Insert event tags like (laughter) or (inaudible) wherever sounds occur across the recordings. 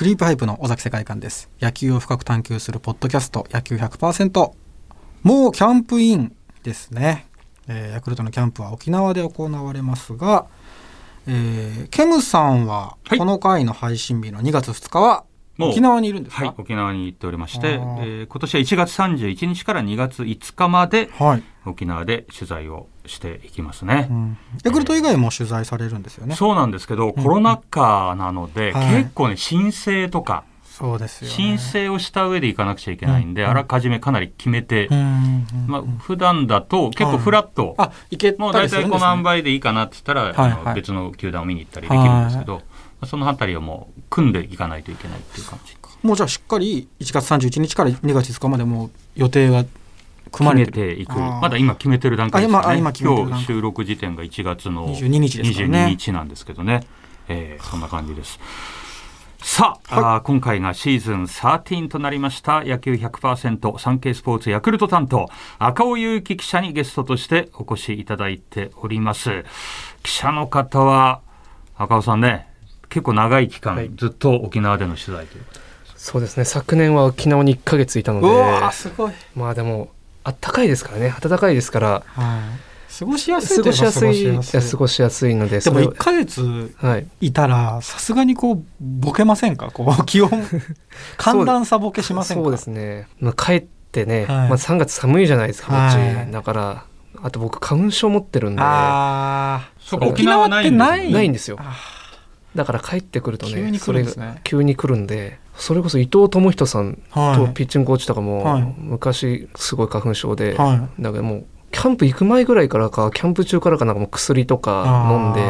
クリープハイプの尾崎世界観です。野球を深く探求するポッドキャスト、野球100%。もうキャンプインですね。えーヤクルトのキャンプは沖縄で行われますが、えーケムさんははいこの回の配信日の2月2日は沖縄にいるんですか？はい、沖縄に行っておりまして、えー今年は1月31日から2月5日まではい、沖縄で取材をしていきますね。うん。ヤクルト以外も取材されるんですよね。そうなんですけど、コロナ禍なので、はい。結構ね、申請とか、そうですよ、ね。申請をした上で行かなくちゃいけないんで、うん。あらかじめかなり決めて、うんうんうんまあ、普段だと結構フラット、あ、行けもう大体この塩梅でいいかなって言ったら、はいはい。別の球団を見に行ったりできるんですけど、まあそのあたりをもう組んでいかないといけないっていう感じ。もうじゃあしっかり1月31日から2月5日までもう予定が組ま決れていく。まだ今決めてる段階ですね。あ今あ今日収録時点が1月の22日ですからね22日なんですけどね。えーそんな感じです。さあ、あー今回がシーズン13となりました。野球100%サンケイスポーツヤクルト担当赤尾祐希記者にゲストとしてお越しいただいております。記者の方は赤尾さんね、結構長い期間、はい。ずっと沖縄での取材ということでそうですね。昨年は沖縄に1ヶ月いたので。うわーすごい、まあでもあったかいですからね。暖かいですから。はい、過ごしやすい過ごしやすい。い。や過ごしやすいのででもそれを1ヶ月はい。いたらさすがにこうボケませんか？こう (laughs) 気温 (laughs) 寒暖差ボケしませんか？そうですね、まあ、帰ってね、はい。まあ、3月寒いじゃないですかこっち、はいだから。あと僕花粉症持ってるんで。そうか沖縄ないんですねないないんですよ。あだから帰ってくるとね急に来るんですね。それが急に来るんでそれこそ伊藤智人さんとピッチングコーチとかも、はい。昔すごい花粉症で、はだからもうキャンプ行く前ぐらいからかキャンプ中からかなんかもう薬とか飲んで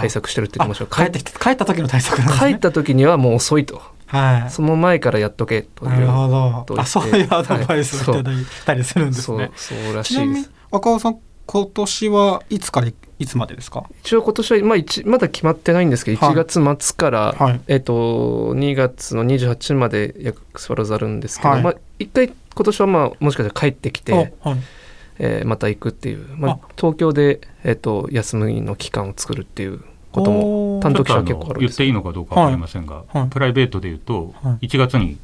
対策してるって言ってましたあ帰ってきて帰った時の対策なんですね。帰った時にはもう遅いと。はい。その前からやっとけというなるほど。あそういうアドバイスをはいいただいたりするんですそう。ねそうらしいです。赤尾さん今年はいつからいつまでですか？一応今年は、まあ、一まだ決まってないんですけど、はい。1月末から、はい。えっと2月の28までヤクスワローズあるんですけど、はい。まあ、一回今年はまあもしかしたら帰ってきて、あはい。えーまた行くっていう、まああ、東京で、えっと休みの期間を作るっていうこともおー。担当記者は結構あるんです言っていいのかどうかわかりませんが、はい。プライベートで言うと、はい。1月に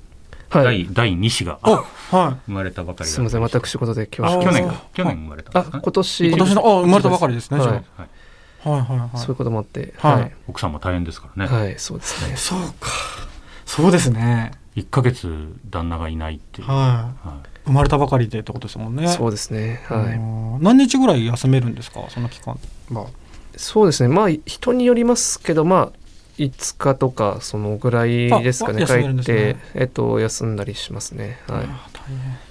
第,、はい。第2子があはい。生まれたばかりだす。みません私事で恐あ縮去年あか。去年生まれたんあですか？ね今年。今年のあ生まれたばかりですねはい。はいあ。はいはいはい。そういうこともあってはい。はい、奥さんも大変ですからね、はい、そうですね。そうか。そうですね。1ヶ月旦那がいないっていう、ははい。生まれたばかりでってことですもんね。そうですね。あはい。ー何日ぐらい休めるんですか？その期間は。そうですね。まあ人によりますけどまあ5日とかそのぐらいですかね帰って、えっと、休んだりしますね。はい。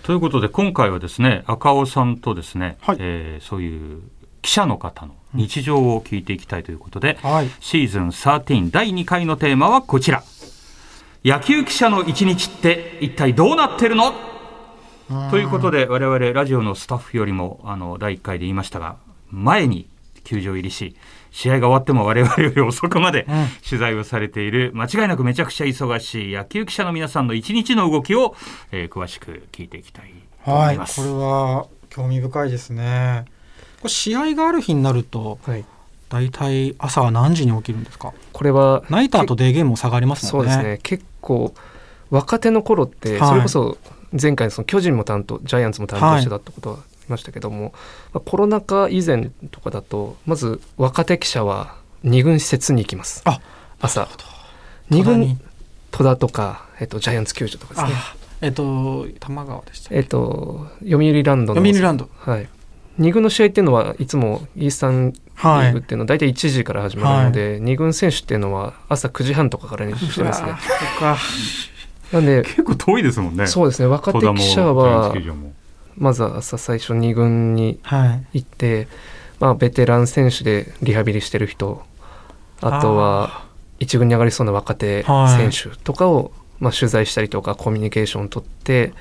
ということで今回はですね赤尾さんとですね、はい。えーそういう記者の方の日常を聞いていきたいということで、はい。シーズン13第2回のテーマはこちら。野球記者の一日って一体どうなってるの？ということで我々ラジオのスタッフよりもあの第1回で言いましたが前に球場入りし試合が終わっても我々より遅くまでうん。取材をされている。間違いなくめちゃくちゃ忙しい野球記者の皆さんの一日の動きを、えー詳しく聞いていきたいと思はい。いこます。れは興味深いですね。これ試合がある日になるとはい、大体朝は何時に起きるんですか？これはナイターとデーゲームも下がりますもね。そうんですね。結構若手の頃ってはいそれこそ前回のその巨人も担当ジャイアンツも担当してたってことは言いましたけども、まあコロナ禍以前とかだとまず若手記者は二軍施設に行きます。あ朝。二軍戸田に。戸田とか、えっと、ジャイアンツ球場とかですね。あえっと多摩川でしたっけ？えっと読売ランドの。読売ランド。はい。二軍の試合っていうのはいつもイースタンリはい。ーグっていうのは大体1時から始まるので、二軍選手っていうのは朝9時半とかから練習してますね。なんで結構遠いですもんね。そうですね。若手記者はまずは朝最初2軍にはい。行って、まあ、ベテラン選手でリハビリしてる人あとは1軍に上がりそうな若手選手とかを、まあ、取材したりとかコミュニケーションを取ってっ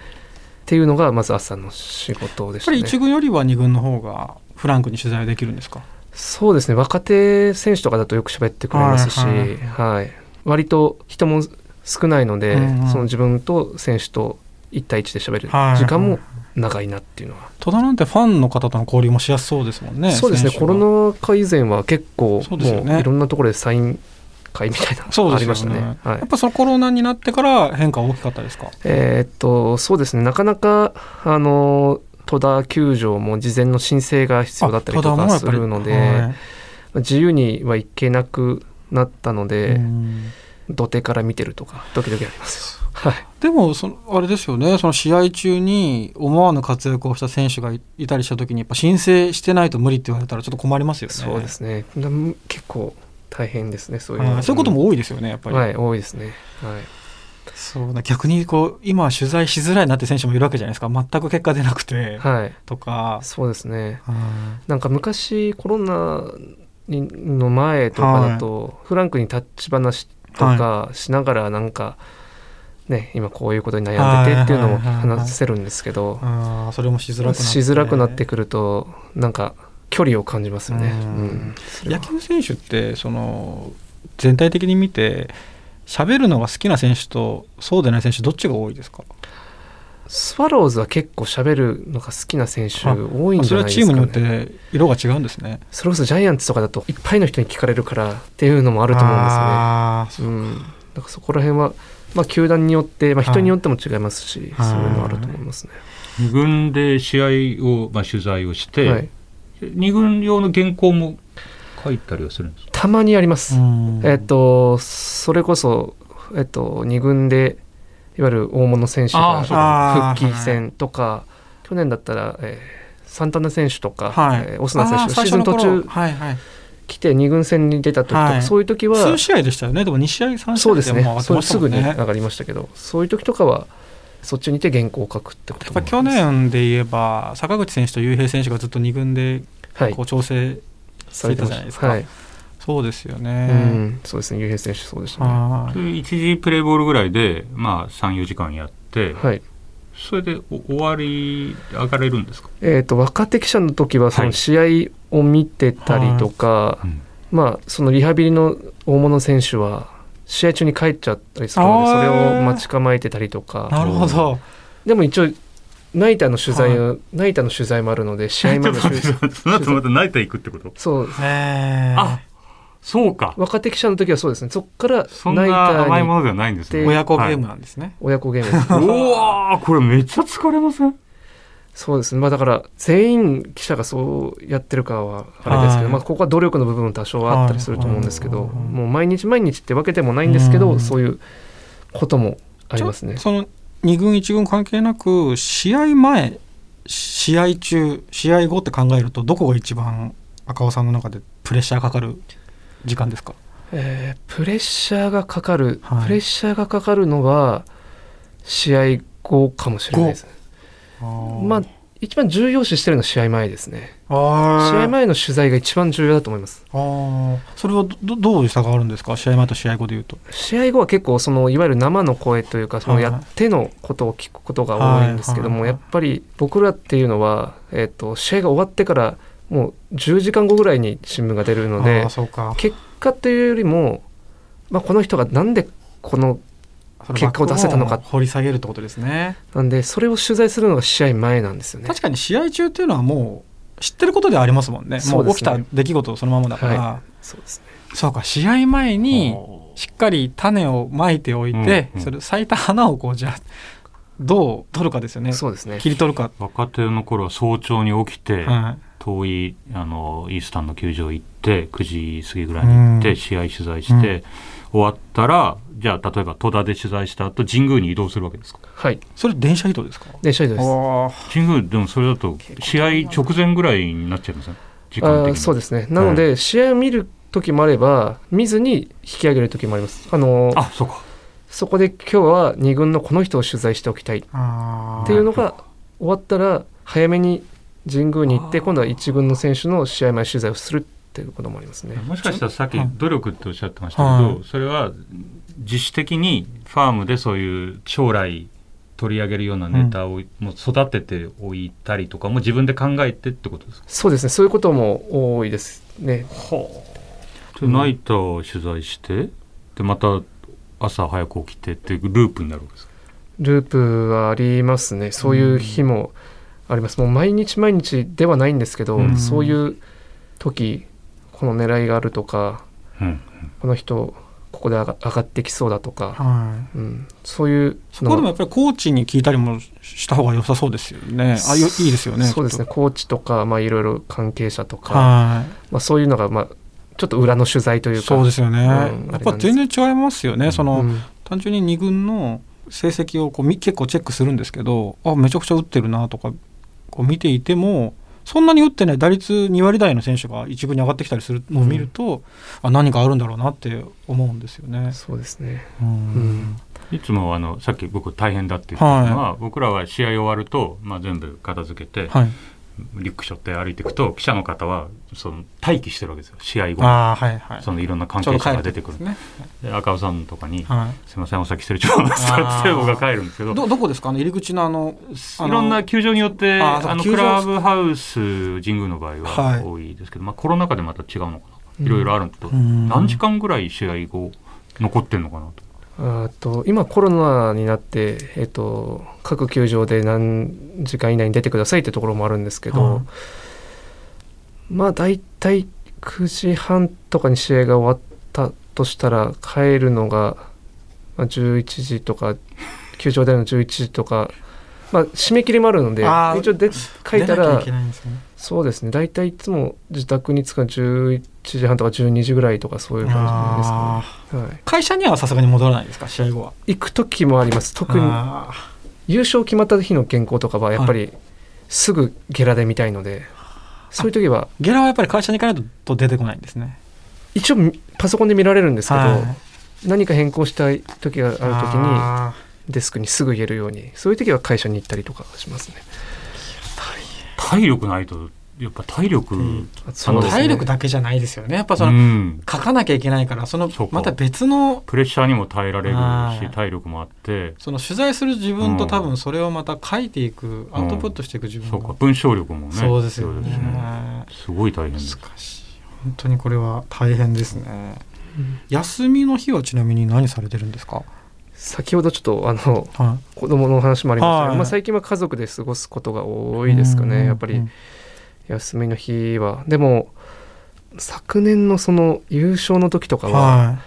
ていうのがまず朝の仕事でやっぱりしたね。一軍よりは二軍の方がフランクに取材できるんですか？そうですね。若手選手とかだとよく喋ってくれますし、ははい。いはい。割と人も少ないので、うんうん。その自分と選手と1対1で喋るはい。時間も長いなっていうのは、戸田なんてファンの方との交流もしやすそうですもんねそうですね。コロナ禍以前は結構そうですよね。もういろんなところでサイン会みたいなそうありですよね。ましたね。はい。やっぱそのコロナになってから変化は大きかったですか？えーっとそうですね。なかなかあの戸田球場も事前の申請が必要だったりとかするので、はい。自由には行けなくなったので、うん。土手から見てるとかドキドキありますよ。はい、でもそのあれですよね。その試合中に思わぬ活躍をした選手がいいたりした時にやっぱ申請してないと無理って言われたらちょっと困りますよね。そうですね。な結構大変ですねそういうのはい。そういうことも多いですよねやっぱり。はい多いですね。はい。そうだ。逆にこう今取材しづらいなって選手もいるわけじゃないですか。全く結果出なくて、はい、とか。そうですね。うんなんか昔コロナにの前とかだと、フランクに立ち話とかしながらなんか、ね今こういうことに悩んでてっていうのも話せるんですけど、それもしづらくなってしづらくなってくるとなんか距離を感じますよね。うん。野球選手ってその全体的に見て喋るのが好きな選手とそうでない選手どっちが多いですか？スワローズは結構喋るのが好きな選手多いんじそれはゃないですか、ね、チームによって色が違うんですね。それこそジャイアンツとかだといっぱいの人に聞かれるからっていうのもあると思うんですよね。うん、だからそこら辺は、まあ、球団によって、まあ、人によっても違いますし、はい。そういうのあると思いますね。二軍で試合を、まあ、取材をして、はい、二軍用の原稿も書いたりはするんですか？たまにあります。うん。えっとそれこそ、えっと、2軍でいわゆる大物選手が復帰戦とか、去年だったら、えーサンタナ選手とか、はい。えーオスナ選手シーズン途中はいはい、来て2軍戦に出た時とか、はい。そういう時は数試合でしたよね。でも2試合3試合そうですね。もう上がってそうすぐに上がりましたけどそういう時とかはそっちにいて原稿を書くってことやっぱり去年で言えば坂口選手と雄平選手がずっと2軍ではい。こう調整してたじゃないですか、はい、そうですようね、ん、そうですね、雄平選手そうでしたね。一時プレーボールぐらいで、まあ、34時間やって、はい。それでお終わり上がれるんですか、えっ、と若手記者の時はその試合を見てたりとか、うん。まあそのリハビリの大物選手は試合中に帰っちゃったりするのでそれを待ち構えてたりとか、なるほど。でも一応ナイターの取材を、ナイターの取材もあるので試合前の取材その後またナイター行くってこと？そう。えあそうか。若手記者の時はそうですね。そっからそんナイターにな甘いものではないんですね。で親子ゲームなんですね、(laughs) 親子ゲーム。うわーこれめっちゃ疲れません？そうですね。まあだから全員記者がそうやってるかはあれですけど、はいまあここは努力の部分も多少あったりすると思うんですけど、はいもう毎日毎日ってわけでもないんですけど、うんそういうこともありますね。その2軍1軍関係なく試合前試合中試合後って考えるとどこが一番赤尾さんの中でプレッシャーかかる時間ですか？えープレッシャーがかかる、はいプレッシャーがかかるのは試合後かもしれないですね。まあ一番重要視してるのは試合前ですね。あ試合前の取材が一番重要だと思います。それはどどういう差があるんですか？試合前と試合後でいうと。試合後は結構そのいわゆる生の声というかそのはい。やってのことを聞くことが多いんですけども、はい。やっぱり僕らっていうのは、えー、と試合が終わってからもう10時間後ぐらいに新聞が出るのあで結果というよりも、まあ、この人がなんでこの結果を出せたのか。掘り下げるってことですねなんでそれを取材するのが試合前なんですよね。確かに試合中っていうのはもう知ってることではありますもんね。そうですね。もう起きた出来事そのままだから、はそうですね。そうか試合前にしっかり種をまいておいて、うんうんそれ咲いた花をこうじゃあどう取るかですよね。そうですね。切り取るか、若手の頃は早朝に起きて、は遠いあのイースタンの球場行って9時過ぎぐらいに行って、うん。試合取材して、うん。終わったらじゃあ例えば戸田で取材した後神宮に移動するわけですか？はい。い、それ電車移動ですか？電車移動です。あ神宮でもそれだと試合直前ぐらいになっちゃいません？時間的に。そうですね。なので、試合を見る時もあれば見ずに引き上げる時もあります。あのあそうか。そこで今日は2軍のこの人を取材しておきたい。っあていうのが終わったら早めに神宮に行って今度は1軍の選手の試合前取材をするっていうこともありますね。もしかしたらさっきはい努力っておっしゃってましたけど、はい。それは自主的にファームでそういう将来取り上げるようなネタをもう育てておいたりとかも自分で考えてってことですか、そうですね。そういうことも多いですね。でナイターを取材してでまた朝早く起きてっていうループになるわけですか？ループはありますね。そういう日もあります。もう毎日毎日ではないんですけど、うん。そういう時この狙いがあるとかうん。この人ここで上がってきそうだとか、はいうん、そういうそこでもやっぱりコーチに聞いたりもした方が良さそうですよね。あよいいですよね。そうですねコーチとか、まあ、いろいろ関係者ととか、はい。まあ、そういうのが、まあ、ちょっと裏の取材というかそうですよね。うんやっぱ全然違いますよね。その、うん単純に2軍の成績をこうみ結構チェックするんですけどあめちゃくちゃ打ってるなとかこう見ていてもそんなに打ってない打率2割台の選手が1軍に上がってきたりするのを見ると、あ何かあるんだろうなって思うんですよね。そうですね、うん。うん。いつもあのさっき僕大変だって言ったのは、僕らは試合終わると、まあ、全部片付けて、はい、リュック背負って歩いていくと記者の方はその待機してるわけですよ。試合後ああはいはい。そのいろんな関係者が出てくる。ですね。で赤尾さんとかにはい「すいませんお先失礼します」って僕が帰るんですけど。どどこですか？あの入り口のあのいろんな球場によってあのクラブハウス神宮の場合はい。は多いですけど、まあ、コロナ禍でまた違うのかうん。ないろいろあるんですけど、うん。何時間ぐらい試合後残ってんのかなと。あと今コロナになって、えっと各球場で何時間以内に出てくださいってところもあるんですけど、はい。まあ大体9時半とかに試合が終わったとしたら帰るのがまあ11時とか球場での11時とか、まあ、締め切りもあるので一応で書いたらそうですね。大体いつも自宅に着くの11時半とか12時ぐらいとかそういう感あじですかね、はい、会社にはさすがに戻らないですか？試合後は。行く時もあります。特にあ優勝決まった日の原稿とかはやっぱりすぐゲラで見たいので、そういう時はーゲラはやっぱり会社に行かないと出てこないんですね。一応パソコンで見られるんですけど、はい。何か変更したい時がある時にあデスクにすぐ言えるようにそういう時は会社に行ったりとかしますね。体力ないとやっぱ体力、ん。あその体力だけじゃないですよね。やっぱその、うん。書かなきゃいけないからそのまた別のプレッシャーにも耐えられるはい。し体力もあって。その取材する自分とうん。多分それをまた書いていく、アウトプットしていく自分が、そうか。文章力もね。そうですよね。必要ですすごい大変です。難しい。本当にこれは大変ですね。うん。休みの日はちなみに何されてるんですか、先ほどちょっとあのは子供の話もありましたけど、はい。まあ、最近は家族で過ごすことが多いですかね。やっぱりうん。休みの日は。でも昨年のその優勝の時とかはは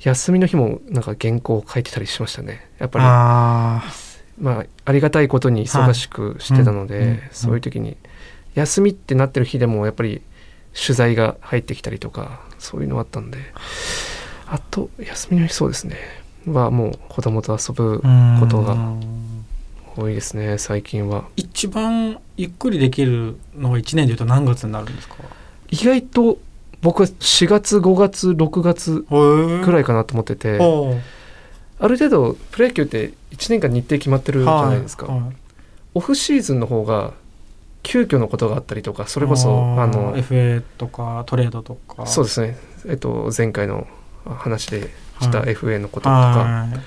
休みの日もなんか原稿を書いてたりしましたね。やっいぱりあまあ、ありがたいことに忙しくしてたので、はいうんうん。そういう時に休みってなってる日でもやっぱり取材が入ってきたりとかそういうのあったんで。あと休みの日そうですねはもう子供と遊ぶーことがうん。多いですね最近は。一番ゆっくりできるのは1年でいうと何月になるんですか？意外と僕は4月5月6月くらいかなと思っててある程度プロ野球って1年間日程決まってるじゃないですか、はい。オフシーズンの方が急遽のことがあったりとかそれこそあの FA とかトレードとか。そうですね、えっと、前回の話でしたはい FA のこととか、はい。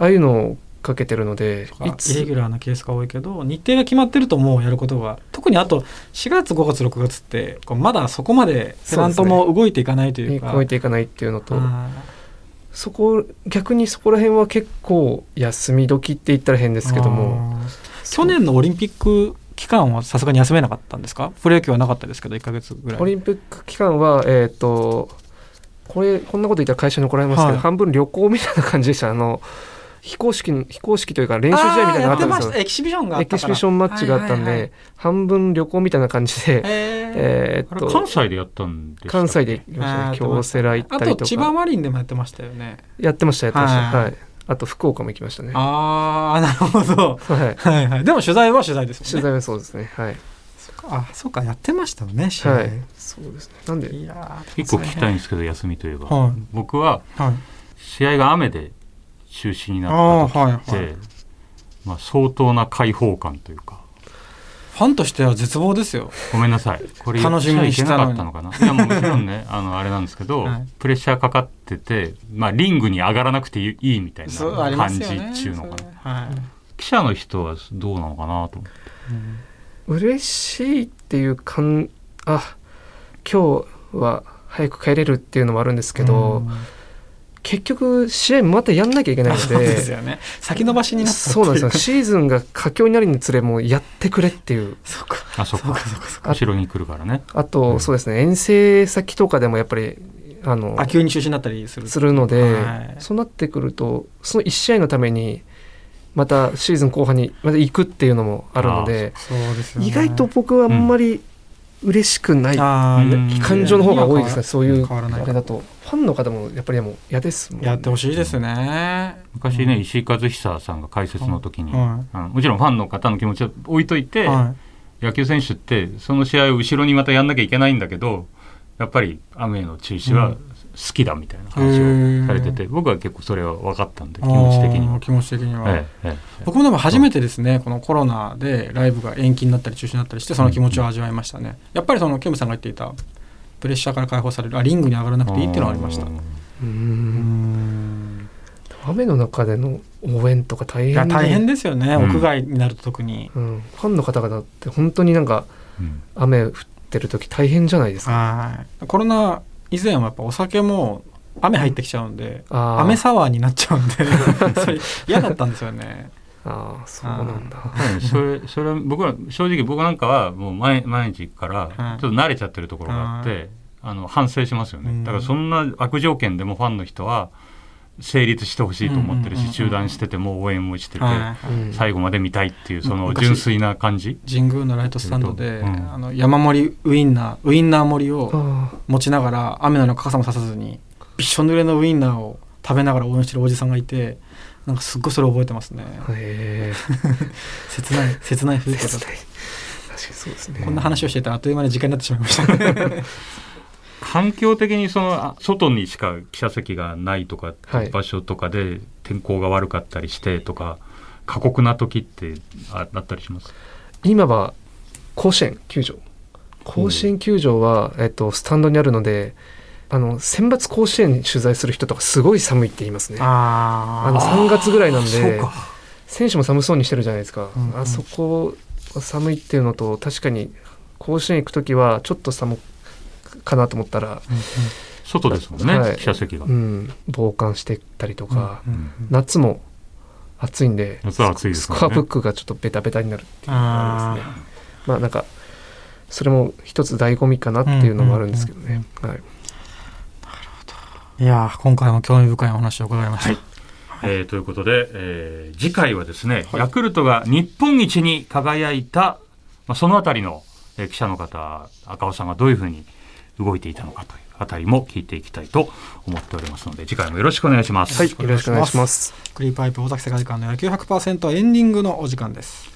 ああいうのをかけてるのでいイレギつュラーなケースが多いけど日程が決まってるともうやることが特にあと4月5月6月ってまだそこまでペナントも動いていかないというか。動いていかないっていうのと。あそこ逆にそこら辺は結構休み時って言ったら変ですけども。去年のオリンピック期間はさすがに休めなかったんですか？プロ野球はなかったですけど1か月ぐらい。オリンピック期間はえっ、とこれこんなこと言ったら会社に怒られますけど、はい。半分旅行みたいな感じでした。あの非公式の非公式というか練習試合みたいなのがあったんですよ。あーやってました。エキシビションがあったから。エキシビションマッチがあったんで、はいはいはい半分旅行みたいな感じで、えー。えーっと関西でやったんですか関西で行きましたね。京セラ行ったありとと千葉かマリンでもやってましたよね。やってましたやってました。はい。はい、あと福岡も行きましたね。はああなるほど。い。はいはい。でも取材は取材ですね。取材はそうですね。はいあそうかやってましたよね試合、はいそうですね。なんで？いやー一個聞きたいんですけど休みといえば、はい。僕ははい。試合が雨で中止になあった時って、ーはいはい。まあ、相当な開放感というか。ファンとしては絶望ですよ。ごめんなさい。これ楽しみにしたのに。なかったのかな？いやもうもちろんね (laughs) あのあれなんですけど、はい。プレッシャーかかってて、まあ、リングに上がらなくていいいいみたいな感じっていうのかな、それは。い。記者の人はどうなのかなと思って嬉しいっていう感あ今日は早く帰れるっていうのもあるんですけど、うん結局試合またやんなきゃいけないのそうですでよね。先延ばしになったそうなんですよ。シーズンが佳境になるにつれもうやってくれっていう。そうか。あそっか。そうかそうかそうか。あ後ろに来るからね。あと、うん。そうですね。遠征先とかでもやっぱりあのあ急に中止になったりする。するので、はい。そうなってくるとその1試合のためにまたシーズン後半にまた行くっていうのもあるのでね。意外と僕はあんまり嬉しくない感情の方が多いですね、そういう変わらないあれだと。ファンの方もやっぱりもう嫌ですもん、ね、やってほしいですね。昔ね、石井和久さんが解説の時に、はあのもちろんファンの方の気持ちを置いといて、は野球選手ってその試合を後ろにまたやんなきゃいけないんだけどやっぱり雨の中止はうん好きだみたいな話をされてて、僕は結構それは分かったんでい気持ち的には。気持ち的には、ええええ僕もでも初めてですねこのコロナでライブが延期になったり中止になったりしてその気持ちを味わいましたね。やっぱりそのケムさんが言っていたプレッシャーから解放されるあリングに上がらなくていいっていうのはありました。うん。ううん。ん雨の中での応援とか大変でいや大変ですよね、うん。屋外になると特に。うん、ファンの方々って本当になんかうん。雨降ってる時大変じゃないですか。はい。コロナ以前はやっぱお酒も雨入ってきちゃうんで雨サワーになっちゃうんで (laughs) それ嫌だったんですよね。ああそうなんだ。はいそれそれは僕は正直僕なんかはもう毎毎日からはい。ちょっと慣れちゃってるところがあって、あの反省しますようん。ねだからそんな悪条件でもファンの人は成立してほしいと思ってるし中断してても応援もしてて、最後まで見たいっていうその昔純粋な感じ、神宮のライトスタンドで、うん。あの山盛りウインナーウインナー盛りをあ持ちながら雨の中傘もささずにびっしょ濡れのウインナーを食べながら応援してるおじさんがいてなんかすっごいそれ覚えてますね。(laughs) 切ない切ない風景だった切ない。確かにそうですね。こんな話をしてたらあっという間に時間になってしまいましたね環境的にそのあ外にしか記者席がないとかはい場所とかで天候が悪かったりしてとか過酷な時ってああったりします？今は甲子園球場。甲子園球場は、えっと、スタンドにあるのであの選抜甲子園に取材する人とかすごい寒いって言いますね。ああの3月ぐらいなんで選手も寒そうにしてるじゃないですか、うんうん。あそこは寒いっていうのと確かに甲子園行く時はちょっと寒かなと思ったら、外ですもんね、はい。記者席が、うん、防寒してたりとか、うんうんうん。夏も暑いんで夏は暑いですね。コアブックがちょっとベタベタになるっていうのがありますね。まあなんかそれも一つ醍醐味かなっていうのもあるんですけどね、はい、いやー今回も興味深いお話を伺いました、えーということで、えー次回はですね、ヤクルトが日本一に輝いた、まあ、そのあたりの、えー記者の方赤尾さんがどういうふうに動いていたのかというあたりも聞いていきたいと思っておりますので次回もよろしくお願いします。はい、よろしくお願いします。クリーパイプ尾崎世界観の野球100%エンディングのお時間です。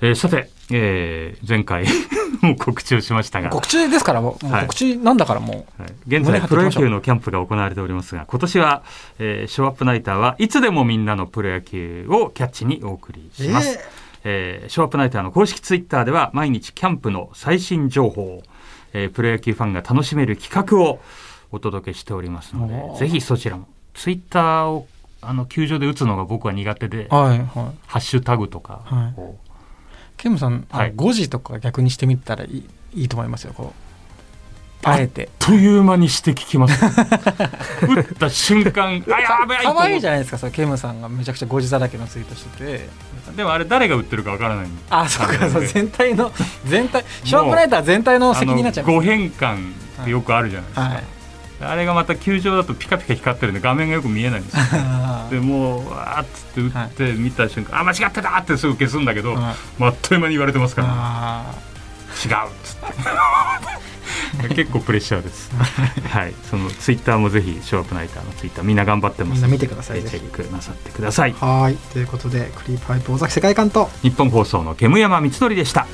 えーさて、えー前回 (laughs) も告知をしましたが、告知ですからもう告知なんだからもはい。現在プロ野球のキャンプが行われておりますが今年は、えーショーアップナイターはいつでもみんなのプロ野球をキャッチにお送りうします。ええーショーアップナイターの公式ツイッターでは毎日キャンプの最新情報、えープロ野球ファンが楽しめる企画をお届けしておりますのでぜひそちらも。ツイッターをあの球場で打つのが僕は苦手でーはいはい。ハッシュタグとかはい。こケムさん、あはい。5時とか逆にしてみたらいいいいと思いますよこうあえて。うという間にして聞きます。(laughs) 打った瞬間あやべえ可愛いじゃゃないですかそのケムさんがめちゃくちゃ5時だらけのツイートしてて。でもあれ誰が打ってるかわからない。あそうかそうで全体の全体ショープナイター全体の責任になっちゃいます。あの誤変換ってよくあるじゃないですか、はい。あれがまた球場だとピカピカ光ってるんで画面がよく見えないんですよ。あでもうわーっつって打って見た瞬間、あ間違ってたってすぐ消すんだけど、はい。まああっという間に言われてますから、あ違うっつって (laughs) 結構プレッシャーです。はい。そのツイッターもぜひショーアップナイターのツイッターみんな頑張ってます。みんな見てくださいえーチェックなさってください。ーはい。ということでクリープハイプ尾崎世界観と。日本放送の煙山光則でした